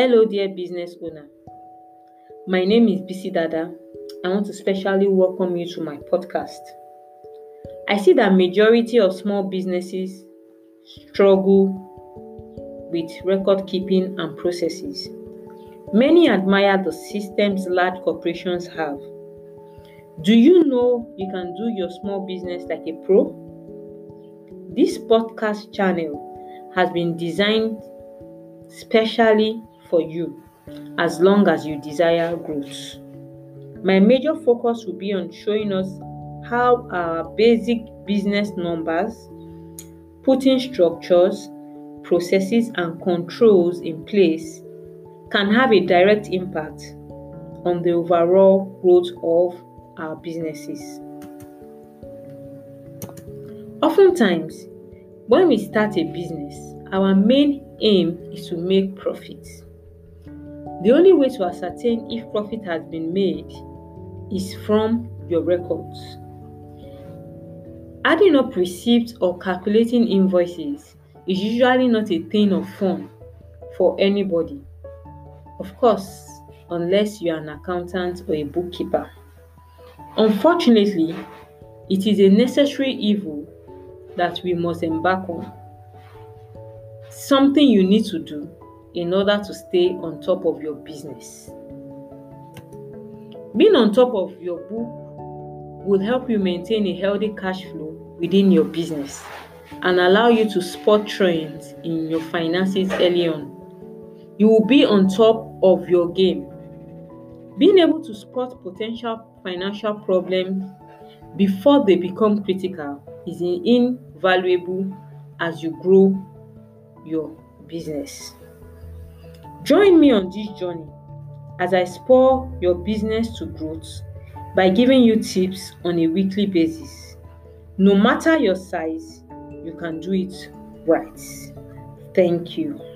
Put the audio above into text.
Hello, dear business owner. My name is Bisi Dada. I want to specially welcome you to my podcast. I see that majority of small businesses struggle with record keeping and processes. Many admire the systems large corporations have. Do you know you can do your small business like a pro? This podcast channel has been designed specially for you as long as you desire growth. My major focus will be on showing us how our basic business numbers, putting structures, processes, and controls in place can have a direct impact on the overall growth of our businesses. Oftentimes, when we start a business, our main aim is to make profits. The only way to ascertain if profit has been made is from your records. Adding up receipts or calculating invoices is usually not a thing of fun for anybody. Of course, unless you are an accountant or a bookkeeper. Unfortunately, it is a necessary evil that we must embark on. Something you need to do in order to stay on top of your business. Being on top of your book will help you maintain a healthy cash flow within your business and allow you to spot trends in your finances early on. You will be on top of your game. Being able to spot potential financial problems before they become critical is invaluable as you grow your business. Join me on this journey as I spur your business to growth by giving you tips on a weekly basis. No matter your size, you can do it right. Thank you.